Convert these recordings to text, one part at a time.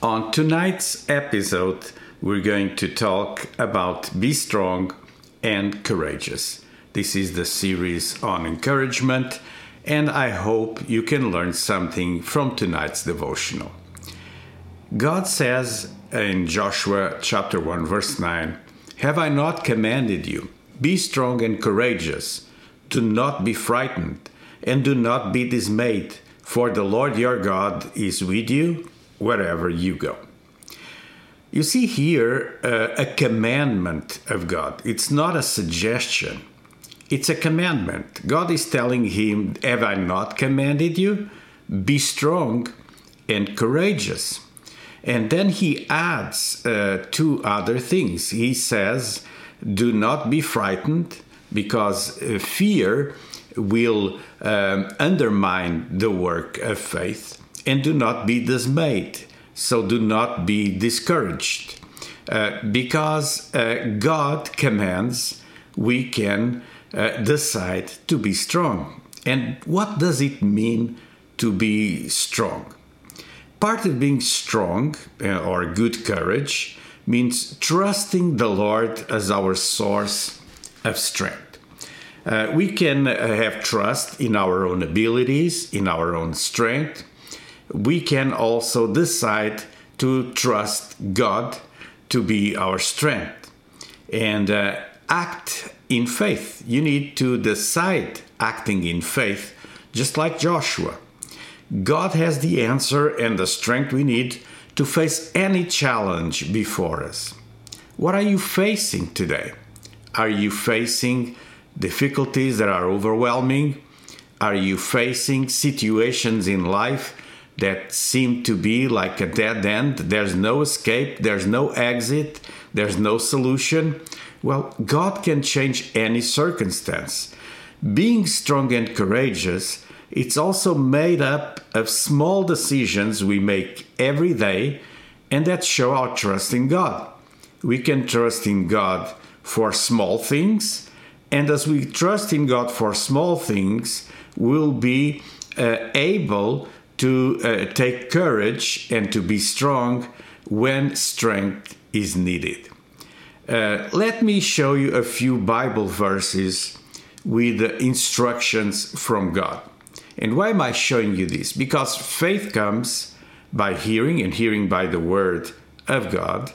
On tonight's episode, we're going to talk about be strong and courageous. This is the series on encouragement, and I hope you can learn something from tonight's devotional. God says in Joshua chapter 1 verse 9, "Have I not commanded you? Be strong and courageous. Do not be frightened." and do not be dismayed, for the Lord your God is with you wherever you go. You see here uh, a commandment of God. It's not a suggestion, it's a commandment. God is telling him, Have I not commanded you? Be strong and courageous. And then he adds uh, two other things. He says, Do not be frightened, because uh, fear will um, undermine the work of faith and do not be dismayed. So do not be discouraged. Uh, because uh, God commands, we can uh, decide to be strong. And what does it mean to be strong? Part of being strong uh, or good courage means trusting the Lord as our source of strength. Uh, we can uh, have trust in our own abilities, in our own strength. We can also decide to trust God to be our strength and uh, act in faith. You need to decide acting in faith, just like Joshua. God has the answer and the strength we need to face any challenge before us. What are you facing today? Are you facing difficulties that are overwhelming? Are you facing situations in life that seem to be like a dead end? There's no escape, there's no exit, there's no solution. Well, God can change any circumstance. Being strong and courageous, it's also made up of small decisions we make every day and that show our trust in God. We can trust in God for small things and as we trust in God for small things, we'll be uh, able to uh, take courage and to be strong when strength is needed. Uh, let me show you a few Bible verses with instructions from God. And why am I showing you this? Because faith comes by hearing, and hearing by the word of God.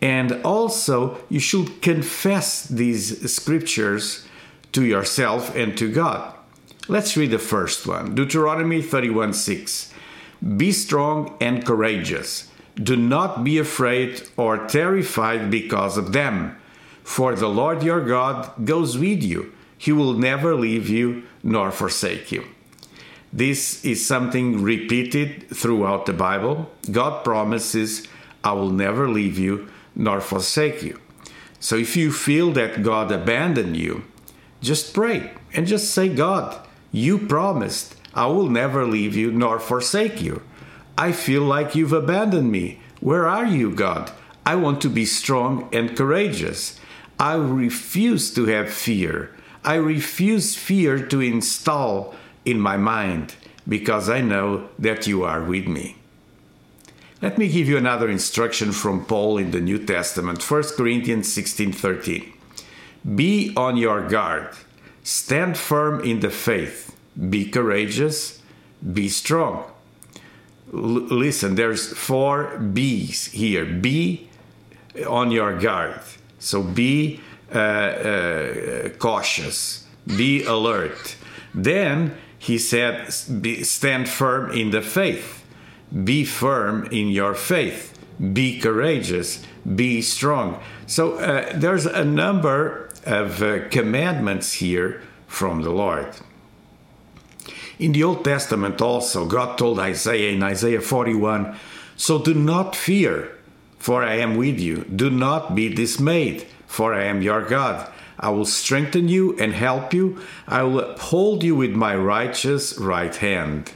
And also, you should confess these scriptures to yourself and to God. Let's read the first one Deuteronomy 31 6. Be strong and courageous. Do not be afraid or terrified because of them, for the Lord your God goes with you. He will never leave you nor forsake you. This is something repeated throughout the Bible. God promises, I will never leave you nor forsake you. So if you feel that God abandoned you, just pray and just say, God, you promised I will never leave you nor forsake you. I feel like you've abandoned me. Where are you, God? I want to be strong and courageous. I refuse to have fear. I refuse fear to install in my mind because I know that you are with me. Let me give you another instruction from Paul in the New Testament, 1 Corinthians 16:13. Be on your guard, stand firm in the faith, be courageous, be strong. L- listen, there's four B's here. Be on your guard. So be uh, uh, cautious, be alert. Then he said, be, stand firm in the faith be firm in your faith, be courageous, be strong. So uh, there's a number of uh, commandments here from the Lord. In the Old Testament, also, God told Isaiah in Isaiah 41 So do not fear, for I am with you. Do not be dismayed, for I am your God. I will strengthen you and help you. I will uphold you with my righteous right hand.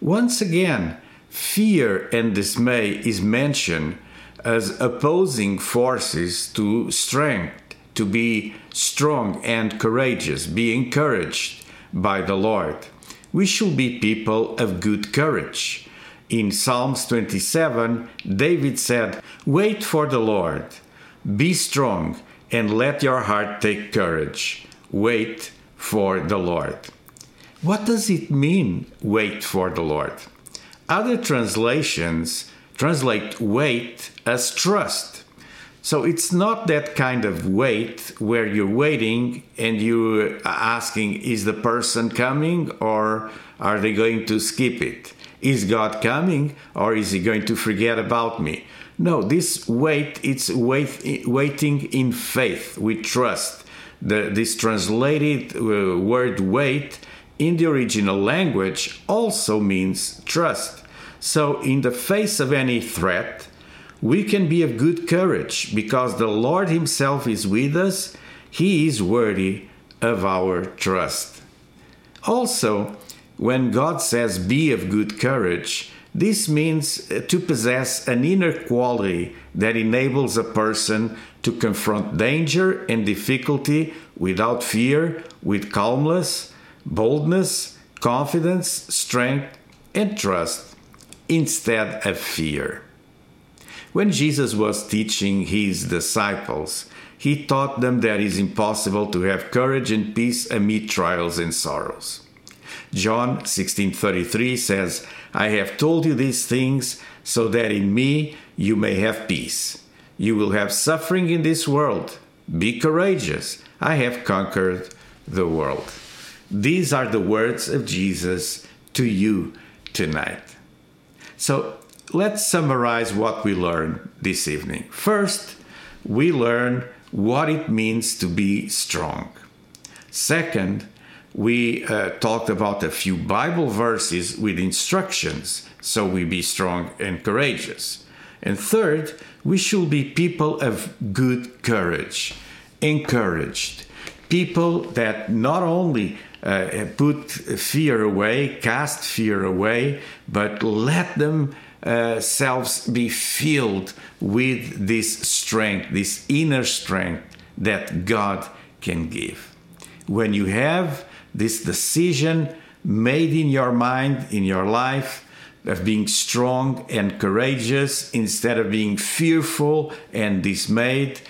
Once again, fear and dismay is mentioned as opposing forces to strength, to be strong and courageous, be encouraged by the Lord. We should be people of good courage. In Psalms 27, David said, Wait for the Lord, be strong, and let your heart take courage. Wait for the Lord. What does it mean, wait for the Lord? Other translations translate wait as trust. So it's not that kind of wait where you're waiting and you're asking, is the person coming or are they going to skip it? Is God coming or is he going to forget about me? No, this wait, it's wait, waiting in faith, with trust. The, this translated uh, word wait in the original language also means trust. So, in the face of any threat, we can be of good courage because the Lord Himself is with us. He is worthy of our trust. Also, when God says, Be of good courage, this means uh, to possess an inner quality that enables a person to confront danger and difficulty without fear, with calmness, boldness, confidence, strength, and trust instead of fear. When Jesus was teaching his disciples, he taught them that it is impossible to have courage and peace amid trials and sorrows. John 16:33 says, "I have told you these things so that in me you may have peace. You will have suffering in this world. Be courageous. I have conquered the world." These are the words of Jesus to you tonight. So, let's summarize what we learned this evening. First, we learned what it means to be strong. Second, we uh, talked about a few Bible verses with instructions so we be strong and courageous. And third, we should be people of good courage, encouraged, people that not only uh, put fear away, cast fear away, but let themselves uh, be filled with this strength, this inner strength that God can give. When you have this decision made in your mind, in your life, of being strong and courageous instead of being fearful and dismayed,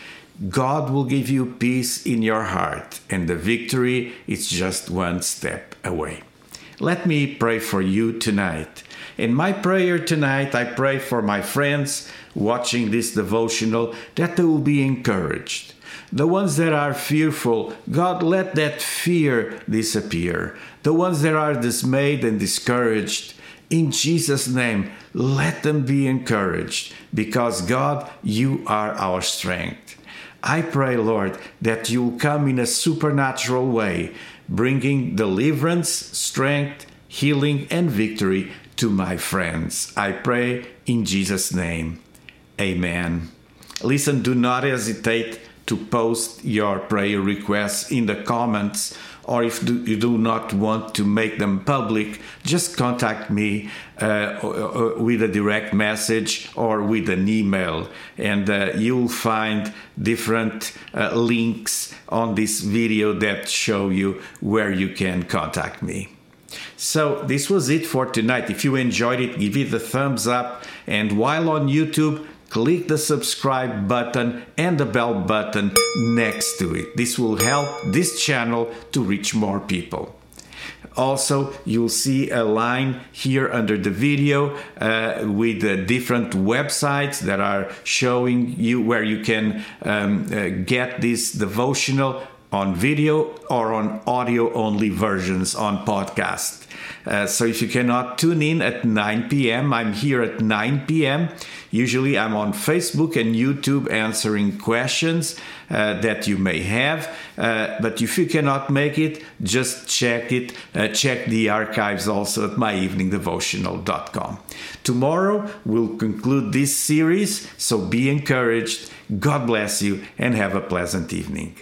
God will give you peace in your heart, and the victory is just one step away. Let me pray for you tonight. In my prayer tonight, I pray for my friends watching this devotional that they will be encouraged the ones that are fearful, God, let that fear disappear. The ones that are dismayed and discouraged, in Jesus' name, let them be encouraged because, God, you are our strength. I pray, Lord, that you will come in a supernatural way, bringing deliverance, strength, healing, and victory to my friends. I pray in Jesus' name. Amen. Listen, do not hesitate to post your prayer requests in the comments or if you do not want to make them public, just contact me uh, with a direct message or with an email, and uh, you'll find different uh, links on this video that show you where you can contact me. So, this was it for tonight. If you enjoyed it, give it a thumbs up, and while on YouTube, click the subscribe button and the bell button next to it. This will help this channel to reach more people. Also, you'll see a line here under the video uh, with the different websites that are showing you where you can um, uh, get this devotional on video or on audio only versions on podcast. Uh, so if you cannot tune in at 9 p.m., I'm here at 9 p.m. Usually I'm on Facebook and YouTube answering questions uh, that you may have. Uh, but if you cannot make it, just check it. Uh, check the archives also at myeveningdevotional.com. Tomorrow we'll conclude this series, so be encouraged. God bless you and have a pleasant evening.